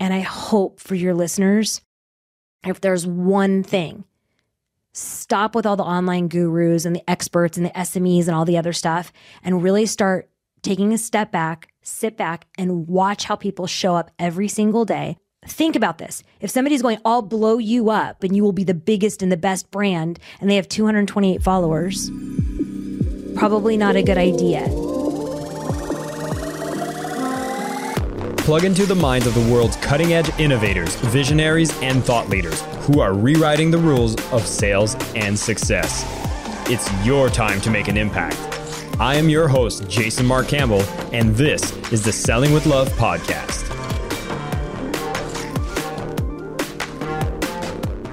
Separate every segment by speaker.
Speaker 1: And I hope for your listeners, if there's one thing, stop with all the online gurus and the experts and the SMEs and all the other stuff and really start taking a step back, sit back, and watch how people show up every single day. Think about this. If somebody's going, I'll blow you up and you will be the biggest and the best brand, and they have 228 followers, probably not a good idea.
Speaker 2: Plug into the minds of the world's cutting edge innovators, visionaries, and thought leaders who are rewriting the rules of sales and success. It's your time to make an impact. I am your host, Jason Mark Campbell, and this is the Selling with Love podcast.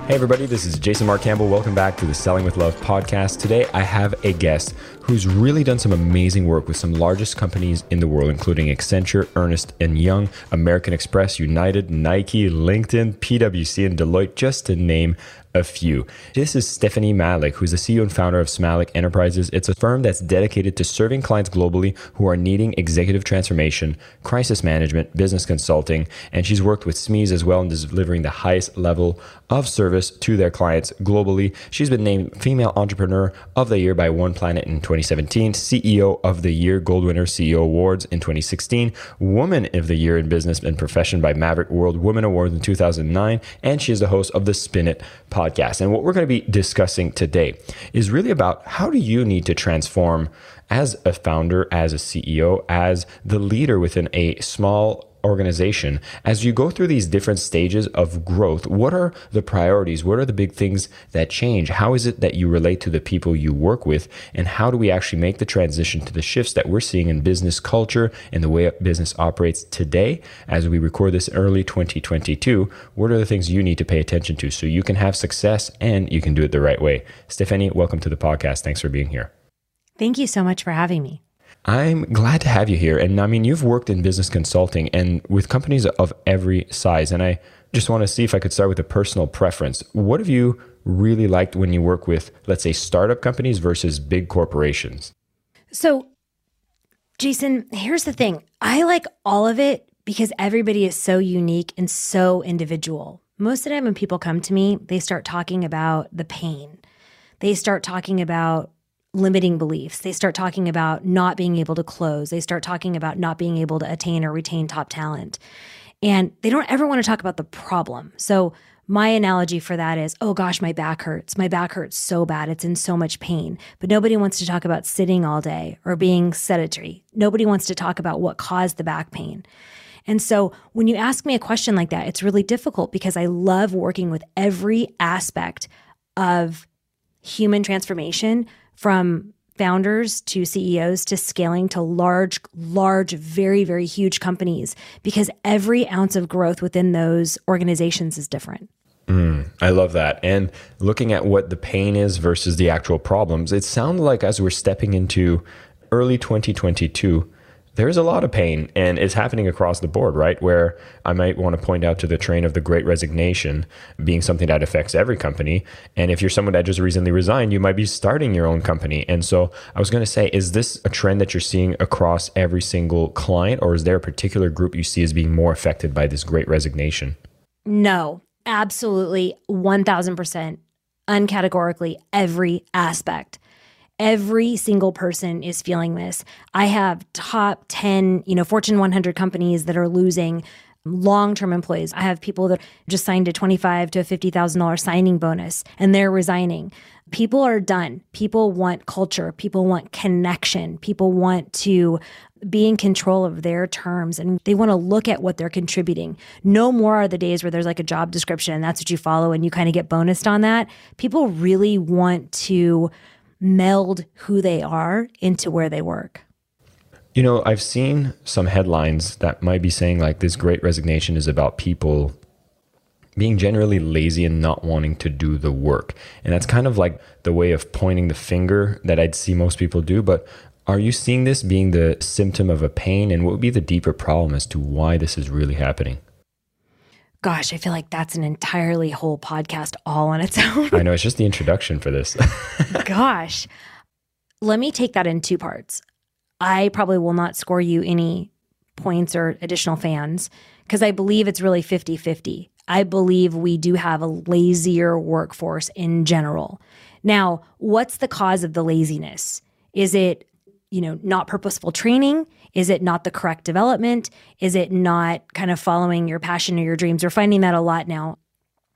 Speaker 2: Hey, everybody, this is Jason Mark Campbell. Welcome back to the Selling with Love podcast. Today, I have a guest who's really done some amazing work with some largest companies in the world, including Accenture, Ernst and Young, American Express, United, Nike, LinkedIn, PwC, and Deloitte, just to name a few. This is Stephynie Malik, who's the CEO and founder of Smalik Enterprises. It's a firm that's dedicated to serving clients globally who are needing executive transformation, crisis management, business consulting, and she's worked with SMEs as well in delivering the highest level of service to their clients globally. She's been named Female Entrepreneur of the Year by One Planet in 2017, CEO of the Year Gold Winner CEO Awards in 2016, Woman of the Year in Business and Profession by Maverick World Women Awards in 2009, and she is the host of the Spin It podcast. And what we're going to be discussing today is really about how do you need to transform as a founder, as a CEO, as the leader within a small organization, as you go through these different stages of growth, what are the priorities? What are the big things that change? How is it that you relate to the people you work with? And how do we actually make the transition to the shifts that we're seeing in business culture and the way business operates today as we record this early 2022? What are the things you need to pay attention to so you can have success and you can do it the right way? Stephynie, welcome to the podcast. Thanks for being here.
Speaker 1: Thank you so much for having me.
Speaker 2: I'm glad to have you here. And I mean, you've worked in business consulting and with companies of every size. And I just want to see if I could start with a personal preference. What have you really liked when you work with, let's say, startup companies versus big corporations?
Speaker 1: So, Jason, here's the thing I like all of it because everybody is so unique and so individual. Most of the time, when people come to me, they start talking about the pain. They start talking about limiting beliefs. They start talking about not being able to close. They start talking about not being able to attain or retain top talent. And they don't ever want to talk about the problem. So, my analogy for that is, oh gosh, my back hurts. My back hurts so bad. It's in so much pain. But nobody wants to talk about sitting all day or being sedentary. Nobody wants to talk about what caused the back pain. And so when you ask me a question like that, it's really difficult because I love working with every aspect of human transformation from founders to CEOs to scaling to large, large, very, very huge companies because every ounce of growth within those organizations is different.
Speaker 2: Mm, I love that. And looking at what the pain is versus the actual problems, it sounds like as we're stepping into early 2022, there's a lot of pain and it's happening across the board, right? Where I might want to point out to the train of the great resignation being something that affects every company. And if you're someone that just recently resigned, you might be starting your own company. And so I was going to say, is this a trend that you're seeing across every single client, or is there a particular group you see as being more affected by this great resignation?
Speaker 1: No, absolutely 1000%, uncategorically, every aspect every single person is feeling this. I have top 10, you know, Fortune 100 companies that are losing long-term employees. I have people that just signed a 25 to a $50,000 signing bonus and they're resigning. People are done. People want culture. People want connection. People want to be in control of their terms and they want to look at what they're contributing. No more are the days where there's like a job description and that's what you follow and you kind of get bonused on that. People really want to meld who they are into where they work.
Speaker 2: You know, I've seen some headlines that might be saying like this great resignation is about people being generally lazy and not wanting to do the work. And that's kind of like the way of pointing the finger that I'd see most people do. But are you seeing this being the symptom of a pain? And what would be the deeper problem as to why this is really happening?
Speaker 1: Gosh, I feel like that's an entirely whole podcast all on its own.
Speaker 2: I know, it's just the introduction for this.
Speaker 1: gosh. Let me take that in two parts. I probably will not score you any points or additional fans because I believe it's really 50 50. I believe we do have a lazier workforce in general. Now, what's the cause of the laziness? Is it, you know, not purposeful training? Is it not the correct development? Is it not kind of following your passion or your dreams? We're finding that a lot now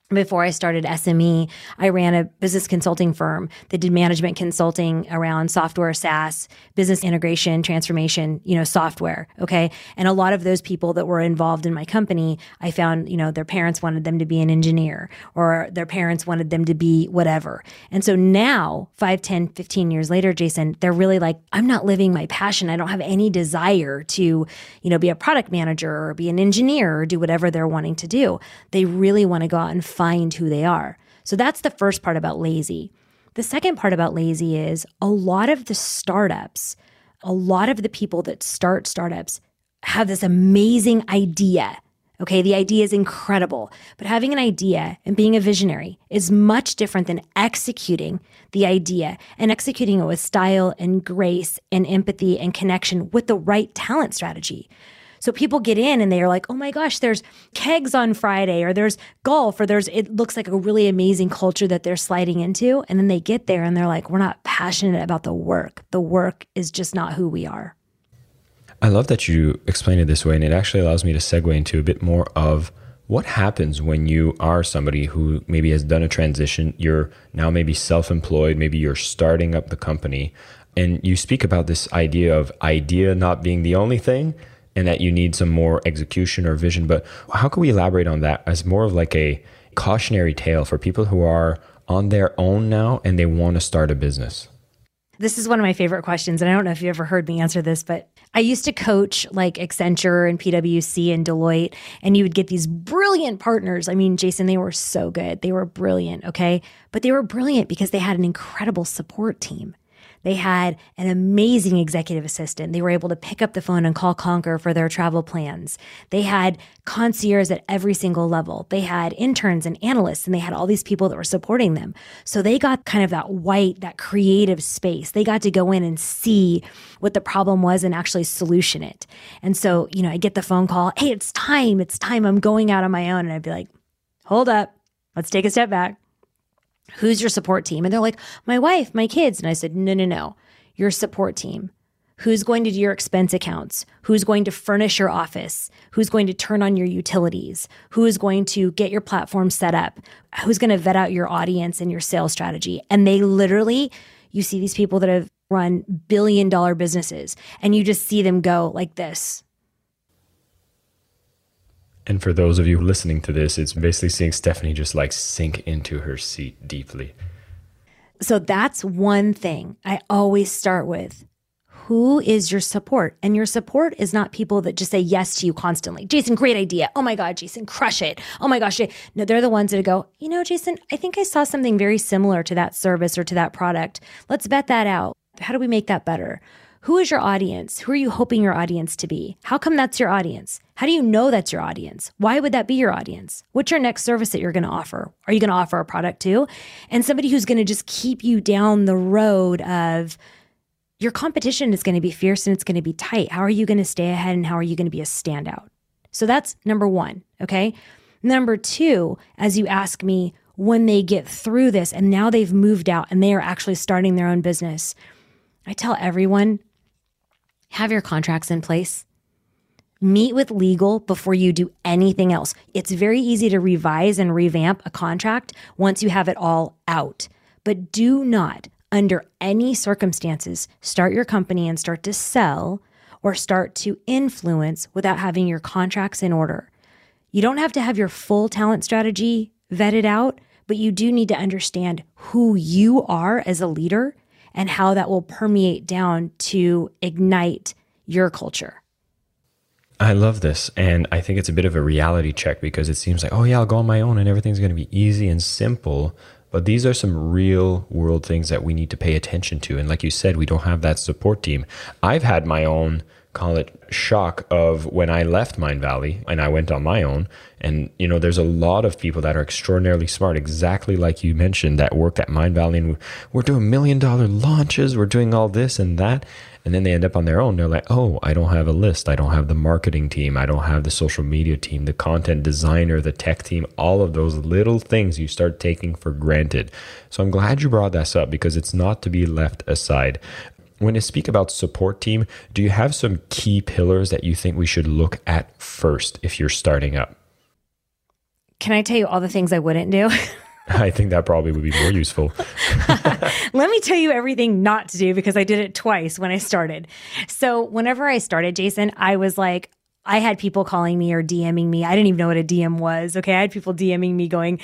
Speaker 1: before I started SME, I ran a business consulting firm that did management consulting around software, SaaS, business integration, transformation, you know, software. Okay. And a lot of those people that were involved in my company, I found, you know, their parents wanted them to be an engineer or their parents wanted them to be whatever. And so now, 5, 10, 15 years later, Jason, they're really like, I'm not living my passion. I don't have any desire to, you know, be a product manager or be an engineer or do whatever they're wanting to do. They really want to go out and find who they are. So that's the first part about lazy. The second part about lazy is a lot of the startups, a lot of the people that start startups have this amazing idea. Okay, the idea is incredible, but having an idea and being a visionary is much different than executing the idea and executing it with style and grace and empathy and connection with the right talent strategy. So people get in and they're like, oh my gosh, there's kegs on Friday or there's golf or there's, it looks like a really amazing culture that they're sliding into. And then they get there and they're like, we're not passionate about the work. The work is just not who we are.
Speaker 2: I love that you explain it this way. And it actually allows me to segue into a bit more of what happens when you are somebody who maybe has done a transition. You're now maybe self employed, maybe you're starting up the company. And you speak about this idea of idea not being the only thing, and that you need some more execution or vision. But how can we elaborate on that as more of like a cautionary tale for people who are on their own now and they want to start a business?
Speaker 1: This is one of my favorite questions. And I don't know if you ever heard me answer this, but I used to coach like Accenture and PwC and Deloitte, and you would get these brilliant partners. I mean, Jason, they were so good. They were brilliant, okay? But they were brilliant because they had an incredible support team. They had an amazing executive assistant. They were able to pick up the phone and call Concur for their travel plans. They had concierge at every single level. They had interns and analysts, and they had all these people that were supporting them. So they got kind of that white, that creative space. They got to go in and see what the problem was and actually solution it. And so, you know, I get the phone call, hey, it's time, it's time. I'm going out on my own. And I'd be like, hold up, let's take a step back. Who's your support team? And they're like, my wife, my kids. And I said, no, no, no, your support team. Who's going to do your expense accounts? Who's going to furnish your office? Who's going to turn on your utilities? Who is going to get your platform set up? Who's going to vet out your audience and your sales strategy? And they literally, you see these people that have run billion dollar businesses and you just see them go like this
Speaker 2: and for those of you listening to this, it's basically seeing Stephynie just like sink into her seat deeply.
Speaker 1: So that's one thing I always start with. Who is your support? And your support is not people that just say yes to you constantly. Jason, great idea. Oh my God, Jason, crush it. Oh my gosh. No, they're the ones that go, you know, Jason, I think I saw something very similar to that service or to that product. Let's vet that out. How do we make that better? Who is your audience? Who are you hoping your audience to be? How come that's your audience? How do you know that's your audience? Why would that be your audience? What's your next service that you're going to offer? Are you going to offer a product too? And somebody who's going to just keep you down the road of your competition is going to be fierce and it's going to be tight. How are you going to stay ahead and how are you going to be a standout? So that's number one. Okay. Number two, as you ask me, when they get through this and now they've moved out and they are actually starting their own business, I tell everyone have your contracts in place. Meet with legal before you do anything else. It's very easy to revise and revamp a contract once you have it all out. But do not, under any circumstances, start your company and start to sell or start to influence without having your contracts in order. You don't have to have your full talent strategy vetted out, but you do need to understand who you are as a leader and how that will permeate down to ignite your culture.
Speaker 2: I love this. And I think it's a bit of a reality check because it seems like, oh, yeah, I'll go on my own and everything's going to be easy and simple. But these are some real world things that we need to pay attention to. And like you said, we don't have that support team. I've had my own call it shock of when I left Mindvalley and I went on my own. And, you know, there's a lot of people that are extraordinarily smart, exactly like you mentioned, that worked at Mindvalley and we're doing million dollar launches, we're doing all this and that. And then they end up on their own. They're like, oh, I don't have a list. I don't have the marketing team. I don't have the social media team, the content designer, the tech team, all of those little things you start taking for granted. So I'm glad you brought this up because it's not to be left aside when you speak about support team, do you have some key pillars that you think we should look at first if you're starting up?
Speaker 1: Can I tell you all the things I wouldn't do?
Speaker 2: I think that probably would be more useful.
Speaker 1: Let me tell you everything not to do because I did it twice when I started. So, whenever I started, Jason, I was like, I had people calling me or DMing me. I didn't even know what a DM was. Okay. I had people DMing me going,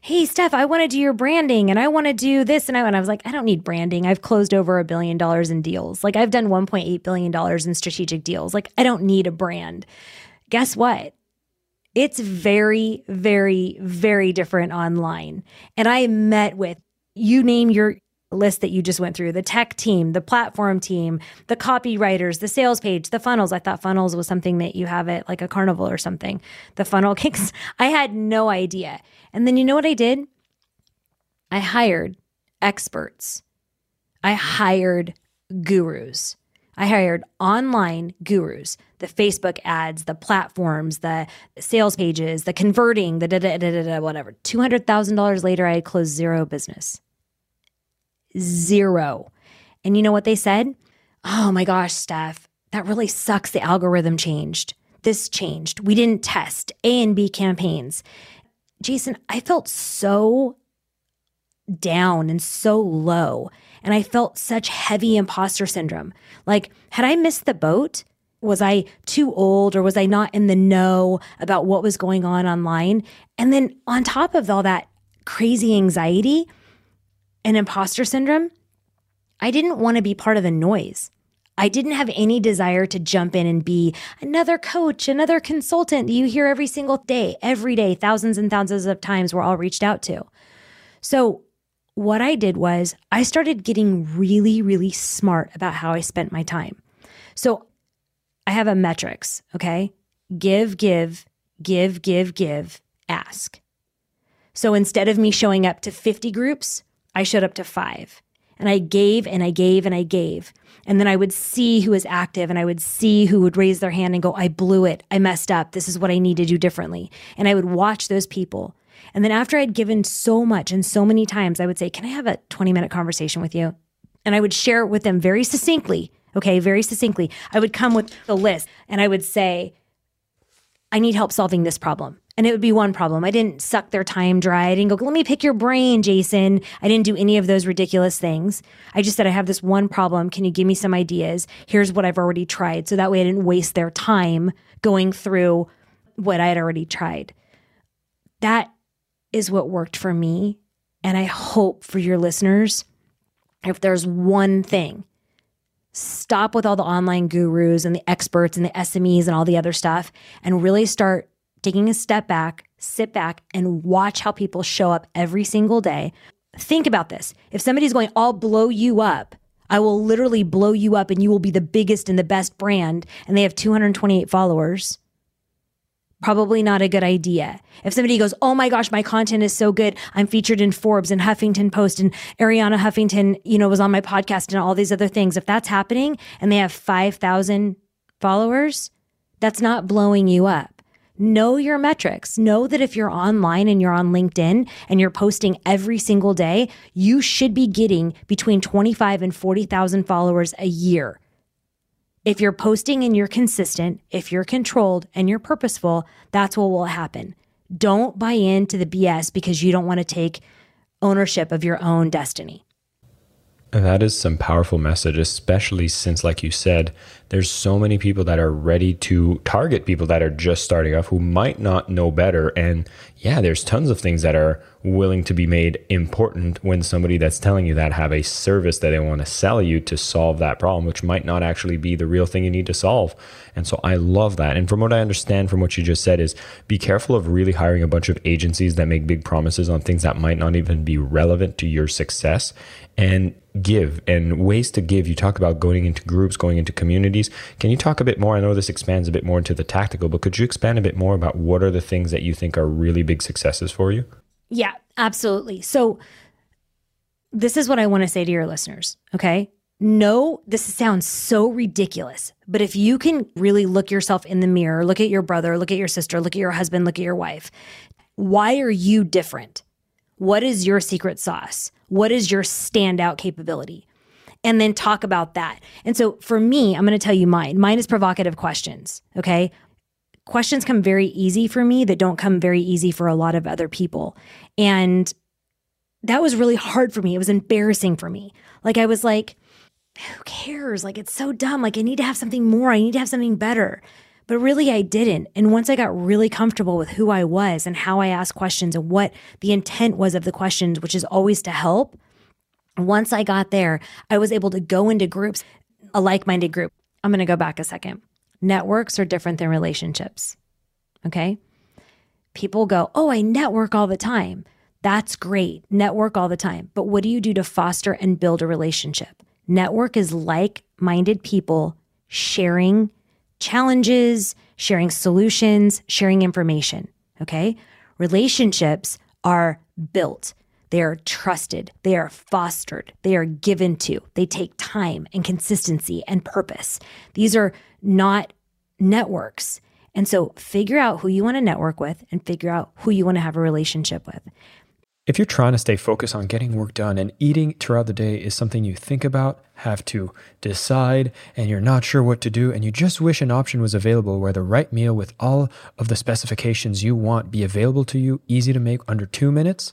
Speaker 1: Hey, Steph, I want to do your branding and I want to do this. And I, and I was like, I don't need branding. I've closed over a billion dollars in deals. Like, I've done $1.8 billion in strategic deals. Like, I don't need a brand. Guess what? It's very, very, very different online. And I met with, you name your list that you just went through the tech team, the platform team, the copywriters, the sales page, the funnels. I thought funnels was something that you have at like a carnival or something. The funnel kicks. I had no idea. And then you know what I did? I hired experts. I hired gurus. I hired online gurus, the Facebook ads, the platforms, the sales pages, the converting, the da da da da, da whatever. $200,000 later, I had closed zero business zero. And you know what they said? Oh my gosh, Steph, that really sucks. The algorithm changed. This changed. We didn't test A and B campaigns. Jason, I felt so down and so low. And I felt such heavy imposter syndrome. Like, had I missed the boat? Was I too old or was I not in the know about what was going on online? And then on top of all that crazy anxiety, and imposter syndrome, I didn't want to be part of the noise. I didn't have any desire to jump in and be another coach, another consultant that you hear every single day, every day, thousands and thousands of times we're all reached out to. So, what I did was I started getting really, really smart about how I spent my time. So, I have a metrics, okay? Give, give, give, give, give, ask. So instead of me showing up to 50 groups, I showed up to five and I gave and I gave and I gave. And then I would see who was active and I would see who would raise their hand and go, I blew it. I messed up. This is what I need to do differently. And I would watch those people. And then after I'd given so much and so many times, I would say, Can I have a 20 minute conversation with you? And I would share it with them very succinctly. Okay, very succinctly. I would come with a list and I would say, I need help solving this problem. And it would be one problem. I didn't suck their time dry. I didn't go, let me pick your brain, Jason. I didn't do any of those ridiculous things. I just said, I have this one problem. Can you give me some ideas? Here's what I've already tried. So that way I didn't waste their time going through what I had already tried. That is what worked for me. And I hope for your listeners, if there's one thing, stop with all the online gurus and the experts and the SMEs and all the other stuff and really start taking a step back, sit back, and watch how people show up every single day. Think about this. If somebody's going, I'll blow you up, I will literally blow you up and you will be the biggest and the best brand, and they have 228 followers, probably not a good idea. If somebody goes, Oh my gosh, my content is so good. I'm featured in Forbes and Huffington Post and Arianna Huffington, you know, was on my podcast and all these other things. If that's happening and they have 5,000 followers, that's not blowing you up. Know your metrics. Know that if you're online and you're on LinkedIn and you're posting every single day, you should be getting between 25 and 40,000 followers a year. If you're posting and you're consistent, if you're controlled and you're purposeful, that's what will happen. Don't buy into the BS because you don't want to take ownership of your own destiny.
Speaker 2: That is some powerful message, especially since, like you said, there's so many people that are ready to target people that are just starting off who might not know better. And yeah, there's tons of things that are willing to be made important when somebody that's telling you that have a service that they want to sell you to solve that problem, which might not actually be the real thing you need to solve. And so I love that. And from what I understand from what you just said is be careful of really hiring a bunch of agencies that make big promises on things that might not even be relevant to your success. And give and ways to give. You talk about going into groups, going into communities. Can you talk a bit more? I know this expands a bit more into the tactical, but could you expand a bit more about what are the things that you think are really big successes for you?
Speaker 1: Yeah, absolutely. So, this is what I want to say to your listeners, okay? No, this sounds so ridiculous, but if you can really look yourself in the mirror, look at your brother, look at your sister, look at your husband, look at your wife, why are you different? What is your secret sauce? What is your standout capability? And then talk about that. And so for me, I'm going to tell you mine. Mine is provocative questions. Okay. Questions come very easy for me that don't come very easy for a lot of other people. And that was really hard for me. It was embarrassing for me. Like I was like, who cares? Like it's so dumb. Like I need to have something more. I need to have something better. But really, I didn't. And once I got really comfortable with who I was and how I asked questions and what the intent was of the questions, which is always to help, once I got there, I was able to go into groups, a like minded group. I'm going to go back a second. Networks are different than relationships. Okay. People go, Oh, I network all the time. That's great. Network all the time. But what do you do to foster and build a relationship? Network is like minded people sharing challenges, sharing solutions, sharing information. Okay. Relationships are built. They are trusted. They are fostered. They are given to. They take time and consistency and purpose. These are not networks. And so figure out who you want to network with and figure out who you want to have a relationship with.
Speaker 3: If you're trying to stay focused on getting work done and eating throughout the day is something you think about, have to decide, and you're not sure what to do, and you just wish an option was available where the right meal with all of the specifications you want be available to you, easy to make under two minutes,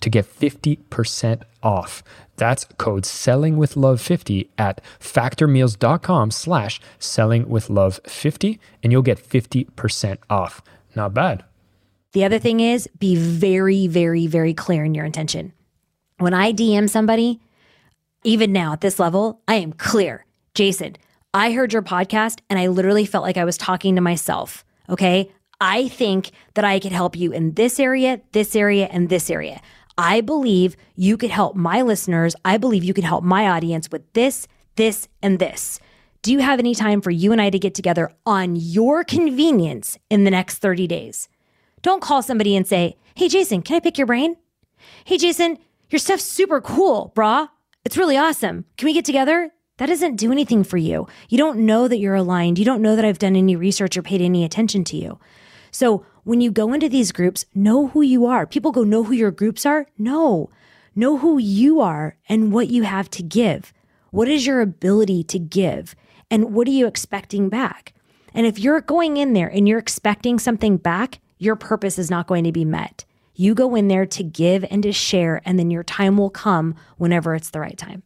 Speaker 3: to get 50% off. That's code sellingwithlove50 at factormeals.com slash sellingwithlove50 and you'll get 50% off. Not bad.
Speaker 1: The other thing is be very, very, very clear in your intention. When I DM somebody, even now at this level, I am clear. Jason, I heard your podcast and I literally felt like I was talking to myself. Okay. I think that I could help you in this area, this area, and this area. I believe you could help my listeners. I believe you could help my audience with this, this, and this. Do you have any time for you and I to get together on your convenience in the next 30 days? Don't call somebody and say, Hey, Jason, can I pick your brain? Hey, Jason, your stuff's super cool, brah. It's really awesome. Can we get together? That doesn't do anything for you. You don't know that you're aligned. You don't know that I've done any research or paid any attention to you. So when you go into these groups, know who you are. People go, know who your groups are? No. Know who you are and what you have to give. What is your ability to give? And what are you expecting back? And if you're going in there and you're expecting something back, your purpose is not going to be met. You go in there to give and to share, and then your time will come whenever it's the right time.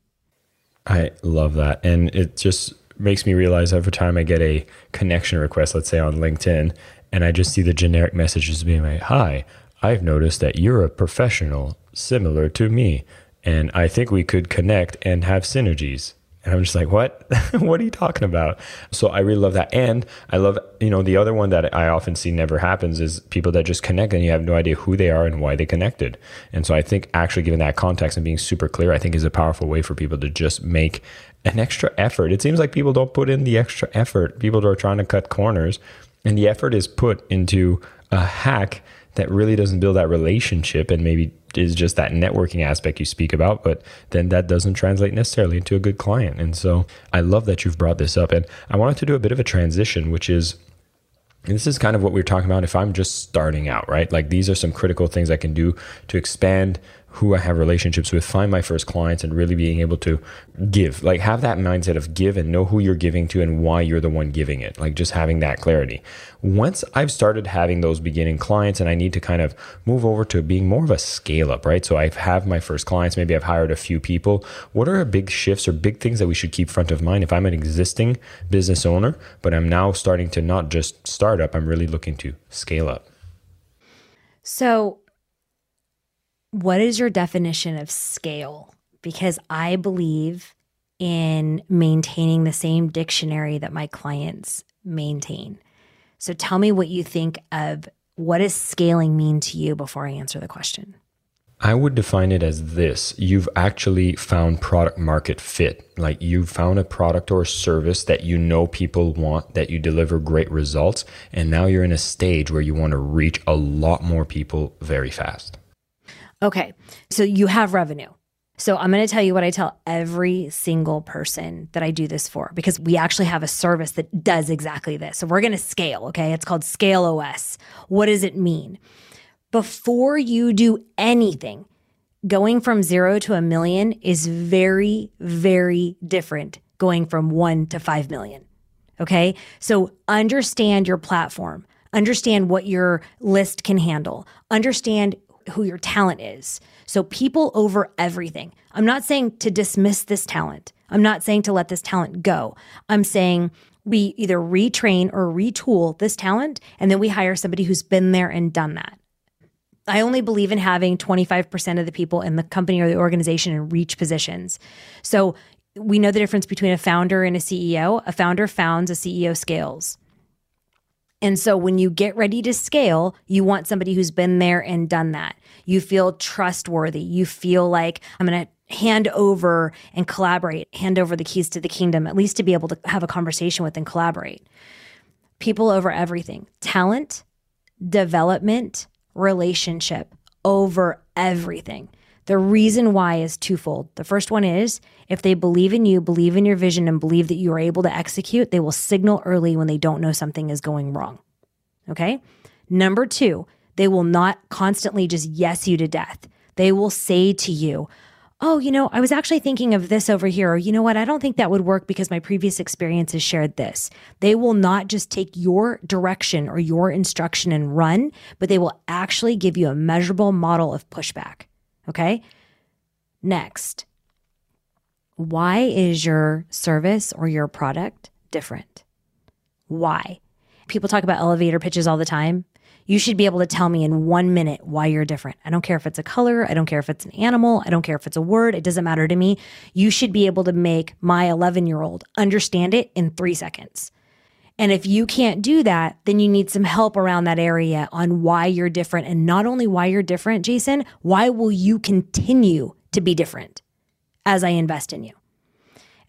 Speaker 2: I love that. And it just makes me realize every time I get a connection request, let's say on LinkedIn, and I just see the generic messages being like, Hi, I've noticed that you're a professional similar to me, and I think we could connect and have synergies. And I'm just like, what? what are you talking about? So I really love that. And I love, you know, the other one that I often see never happens is people that just connect and you have no idea who they are and why they connected. And so I think actually giving that context and being super clear, I think is a powerful way for people to just make an extra effort. It seems like people don't put in the extra effort. People are trying to cut corners and the effort is put into a hack that really doesn't build that relationship and maybe is just that networking aspect you speak about, but then that doesn't translate necessarily into a good client. And so I love that you've brought this up. And I wanted to do a bit of a transition, which is And this is kind of what we are talking about if I'm just starting out, right? Like these are some critical things I can do to expand who I have relationships with, find my first clients, and really being able to give. Like have that mindset of give and know who you're giving to and why you're the one giving it. Like just having that clarity. Once I've started having those beginning clients and I need to kind of move over to being more of a scale up, right? So I have my first clients, maybe I've hired a few people. What are big shifts or big things that we should keep front of mind if I'm an existing business owner, but I'm now starting to not just start up, I'm really looking to scale up?
Speaker 1: So what is your definition of scale? Because I believe in maintaining the same dictionary that my clients maintain. So tell me what you think of what does scaling mean to you before I answer the question.
Speaker 2: I would define it as this you've actually found product market fit. Like you've found a product or a service that you know people want, that you deliver great results. And now you're in a stage where you want to reach a lot more people very fast.
Speaker 1: Okay. So you have revenue. So I'm going to tell you what I tell every single person that I do this for because we actually have a service that does exactly this. So we're going to scale, okay? It's called Scale OS. What does it mean? Before you do anything, going from 0 to a million is very very different going from 1 to 5 million. Okay? So understand your platform. Understand what your list can handle. Understand who your talent is. So people over everything. I'm not saying to dismiss this talent. I'm not saying to let this talent go. I'm saying we either retrain or retool this talent and then we hire somebody who's been there and done that. I only believe in having 25% of the people in the company or the organization in reach positions. So we know the difference between a founder and a CEO. A founder founds, a CEO scales. And so when you get ready to scale, you want somebody who's been there and done that. You feel trustworthy. You feel like I'm going to hand over and collaborate, hand over the keys to the kingdom, at least to be able to have a conversation with and collaborate. People over everything, talent, development, relationship over everything. The reason why is twofold. The first one is if they believe in you, believe in your vision, and believe that you are able to execute, they will signal early when they don't know something is going wrong. Okay. Number two, they will not constantly just yes you to death. They will say to you, Oh, you know, I was actually thinking of this over here. Or, you know what? I don't think that would work because my previous experiences shared this. They will not just take your direction or your instruction and run, but they will actually give you a measurable model of pushback. Okay. Next, why is your service or your product different? Why? People talk about elevator pitches all the time. You should be able to tell me in one minute why you're different. I don't care if it's a color. I don't care if it's an animal. I don't care if it's a word. It doesn't matter to me. You should be able to make my 11 year old understand it in three seconds. And if you can't do that, then you need some help around that area on why you're different. And not only why you're different, Jason, why will you continue to be different as I invest in you?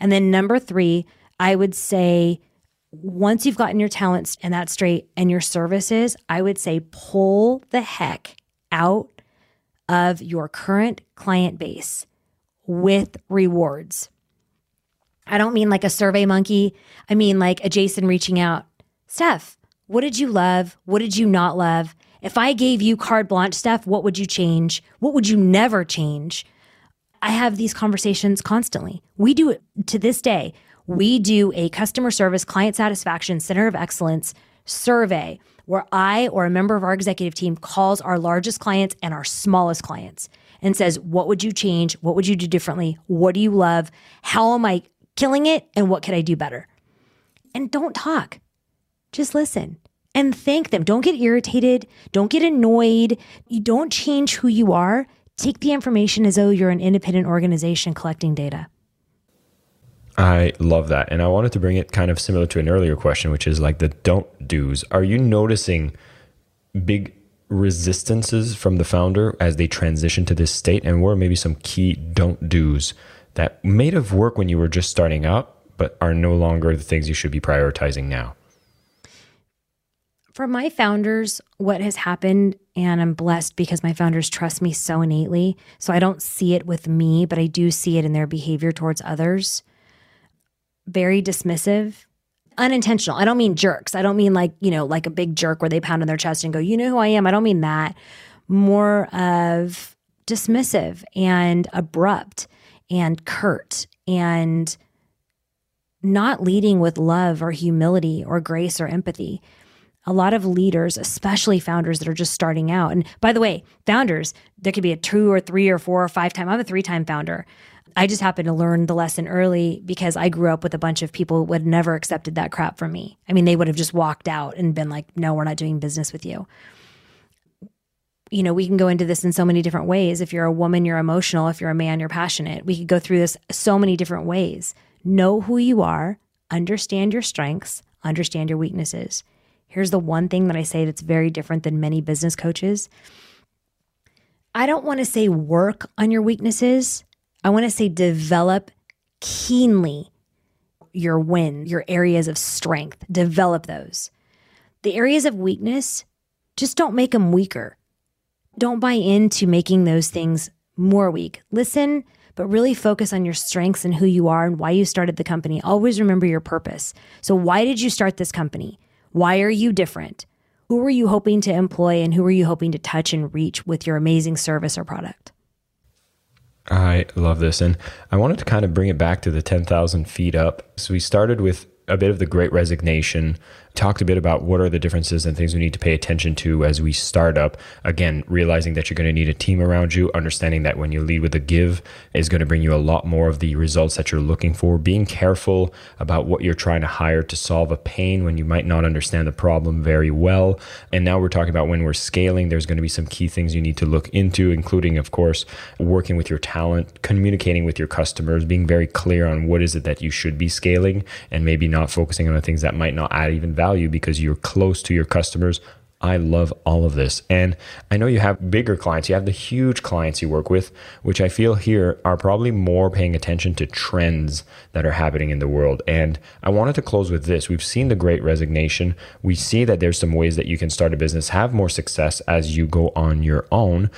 Speaker 1: And then number three, I would say once you've gotten your talents and that straight and your services, I would say pull the heck out of your current client base with rewards. I don't mean like a survey monkey. I mean like a Jason reaching out. Steph, what did you love? What did you not love? If I gave you carte blanche, Steph, what would you change? What would you never change? I have these conversations constantly. We do it to this day. We do a customer service client satisfaction center of excellence survey where I or a member of our executive team calls our largest clients and our smallest clients and says, What would you change? What would you do differently? What do you love? How am I killing it and what could I do better? And don't talk, just listen and thank them. Don't get irritated. Don't get annoyed. You don't change who you are. Take the information as though you're an independent organization collecting data.
Speaker 2: I love that. And I wanted to bring it kind of similar to an earlier question, which is like the don't do's. Are you noticing big resistances from the founder as they transition to this state? And what are maybe some key don't do's that made of work when you were just starting out, but are no longer the things you should be prioritizing now?
Speaker 1: For my founders, what has happened, and I'm blessed because my founders trust me so innately. So I don't see it with me, but I do see it in their behavior towards others. Very dismissive, unintentional. I don't mean jerks. I don't mean like, you know, like a big jerk where they pound on their chest and go, you know who I am. I don't mean that. More of dismissive and abrupt and curt and not leading with love or humility or grace or empathy. A lot of leaders, especially founders that are just starting out. And by the way, founders, there could be a two or three or four or five time. I'm a three time founder. I just happened to learn the lesson early because I grew up with a bunch of people who had never accepted that crap from me. I mean, they would have just walked out and been like, no, we're not doing business with you. You know, we can go into this in so many different ways. If you're a woman, you're emotional. If you're a man, you're passionate. We could go through this so many different ways. Know who you are, understand your strengths, understand your weaknesses. Here's the one thing that I say that's very different than many business coaches. I don't want to say work on your weaknesses. I want to say develop keenly your win, your areas of strength. Develop those. The areas of weakness, just don't make them weaker. Don't buy into making those things more weak. Listen, but really focus on your strengths and who you are and why you started the company. Always remember your purpose. So, why did you start this company? Why are you different? Who are you hoping to employ and who are you hoping to touch and reach with your amazing service or product?
Speaker 2: I love this. And I wanted to kind of bring it back to the 10,000 feet up. So we started with a bit of the great resignation, talked a bit about what are the differences and things we need to pay attention to as we start up. Again, realizing that you're going to need a team around you, understanding that when you lead with a give is going to bring you a lot more of the results that you're looking for, being careful about what you're trying to hire to solve a pain when you might not understand the problem very well. And now we're talking about when we're scaling, there's going to be some key things you need to look into, including, of course, working with your talent, communicating with your customers, being very clear on what is it that you should be scaling, and maybe not focusing on the things that might not add even value because you're close to your customers. I love all of this. And I know you have bigger clients, you have the huge clients you work with, which I feel here are probably more paying attention to trends that are happening in the world. And I wanted to close with this. We've seen the great resignation. We see that there's some ways that you can start a business, have more success as you go on your own.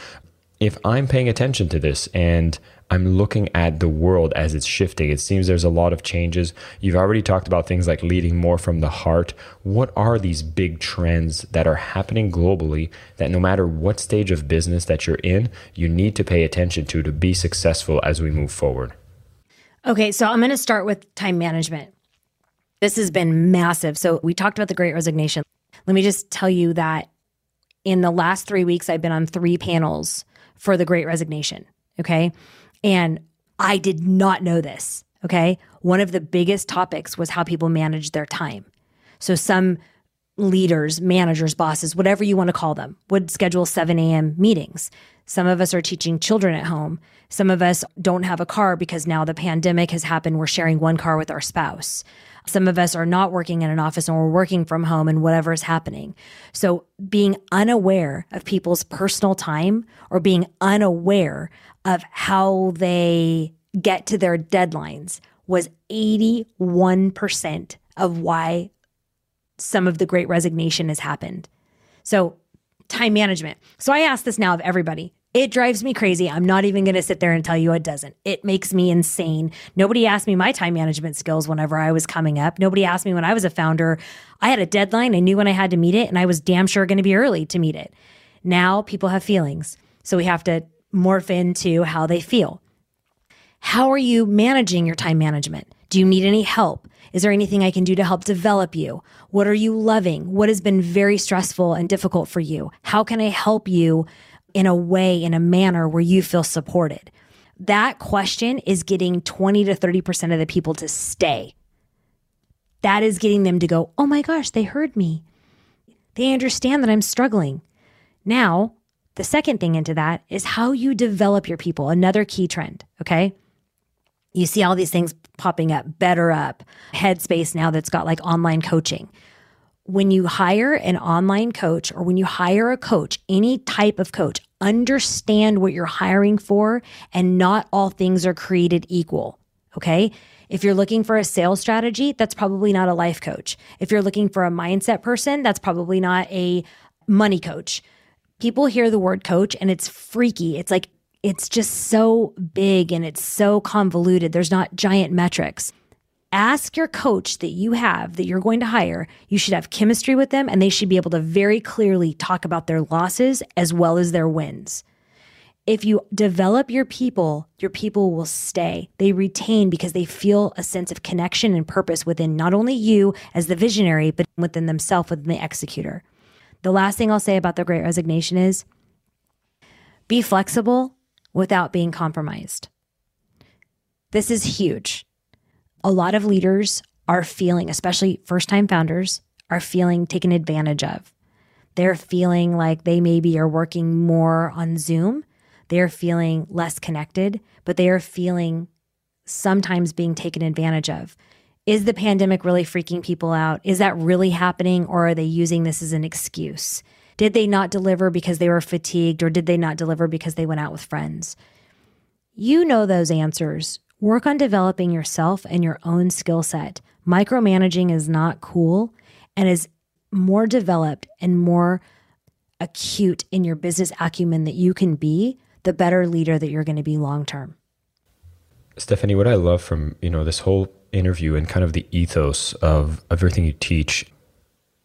Speaker 2: If I'm paying attention to this and I'm looking at the world as it's shifting. It seems there's a lot of changes. You've already talked about things like leading more from the heart. What are these big trends that are happening globally that no matter what stage of business that you're in, you need to pay attention to to be successful as we move forward?
Speaker 1: Okay, so I'm going to start with time management. This has been massive. So we talked about the great resignation. Let me just tell you that in the last three weeks, I've been on three panels for the great resignation. Okay. And I did not know this. Okay. One of the biggest topics was how people manage their time. So some leaders, managers, bosses, whatever you want to call them, would schedule 7 a.m. meetings. Some of us are teaching children at home. Some of us don't have a car because now the pandemic has happened. We're sharing one car with our spouse. Some of us are not working in an office and we're working from home and whatever is happening. So being unaware of people's personal time or being unaware of how they get to their deadlines was 81% of why some of the great resignation has happened. So, time management. So, I ask this now of everybody. It drives me crazy. I'm not even going to sit there and tell you it doesn't. It makes me insane. Nobody asked me my time management skills whenever I was coming up. Nobody asked me when I was a founder. I had a deadline. I knew when I had to meet it, and I was damn sure going to be early to meet it. Now people have feelings. So we have to morph into how they feel. How are you managing your time management? Do you need any help? Is there anything I can do to help develop you? What are you loving? What has been very stressful and difficult for you? How can I help you in a way, in a manner where you feel supported? That question is getting 20 to 30% of the people to stay. That is getting them to go, oh my gosh, they heard me. They understand that I'm struggling. Now, the second thing into that is how you develop your people, another key trend. Okay. You see all these things popping up, BetterUp, Headspace now that's got like online coaching. When you hire an online coach or when you hire a coach, any type of coach, understand what you're hiring for and not all things are created equal. Okay. If you're looking for a sales strategy, that's probably not a life coach. If you're looking for a mindset person, that's probably not a money coach people hear the word coach and it's freaky. It's like, it's just so big and it's so convoluted. There's not giant metrics. ask your coach that you have that you're going to hire, you should have chemistry with them and they should be able to very clearly talk about their losses as well as their wins. If you develop your people, your people will stay. They retain because they feel a sense of connection and purpose within not only you as the visionary, but within themselves, within the executor. The last thing I'll say about the great resignation is be flexible without being compromised. This is huge. A lot of leaders are feeling, especially first time founders, are feeling taken advantage of. They're feeling like they maybe are working more on Zoom. They're feeling less connected, but they are feeling sometimes being taken advantage of. Is the pandemic really freaking people out? Is that really happening, or are they using this as an excuse? Did they not deliver because they were fatigued, or did they not deliver because they went out with friends? You know those answers. Work on developing yourself and your own skill set. Micromanaging is not cool and is more developed and more acute in your business acumen that you can be, the better leader that you're going to be long term.
Speaker 2: Stephynie, what I love from, you know, this whole interview and kind of the ethos of everything you teach,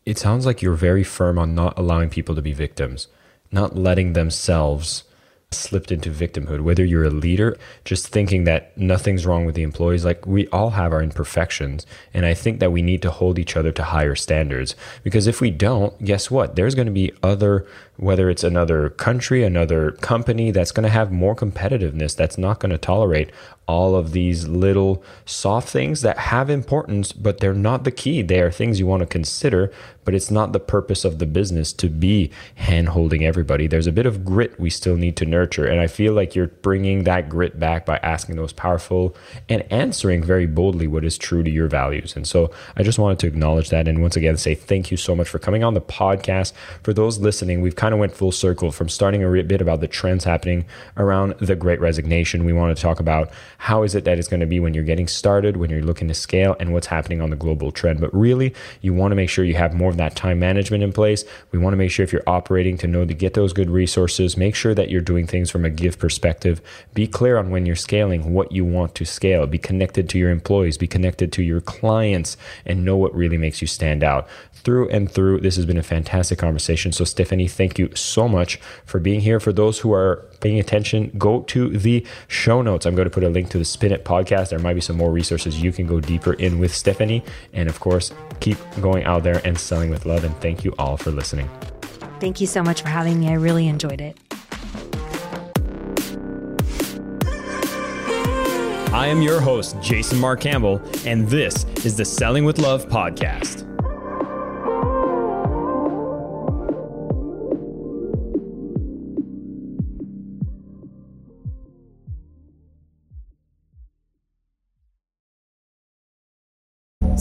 Speaker 2: it sounds like you're very firm on not allowing people to be victims, not letting themselves slipped into victimhood, whether you're a leader, just thinking that nothing's wrong with the employees. Like we all have our imperfections. And I think that we need to hold each other to higher standards because if we don't, guess what? There's going to be other, whether it's another country, another company that's going to have more competitiveness that's not going to tolerate all of these little soft things that have importance, but they're not the key. They are things you want to consider, but it's not the purpose of the business to be hand holding everybody. There's a bit of grit we still need to nurture. And I feel like you're bringing that grit back by asking those powerful and answering very boldly what is true to your values. And so I just wanted to acknowledge that. And once again, say thank you so much for coming on the podcast. For those listening, we've kind of went full circle from starting a bit about the trends happening around the great resignation. We want to talk about how is it that it's going to be when you're getting started, when you're looking to scale, and what's happening on the global trend. But really, you want to make sure you have more of that time management in place. We want to make sure if you're operating to know to get those good resources, make sure that you're doing things from a give perspective. Be clear on when you're scaling, what you want to scale. Be connected to your employees, be connected to your clients, and know what really makes you stand out. Through and through, this has been a fantastic conversation. So, Stephynie, thank you so much for being here. For those who are paying attention, go to the show notes. I'm going to put a link to the Spin It podcast. There might be some more resources you can go deeper in with Stephynie. And of course, keep going out there and selling with love. And thank you all for listening.
Speaker 1: Thank you so much for having me. I really enjoyed it.
Speaker 3: I am your host, Jason Marc Campbell, and this is the Selling with Love podcast.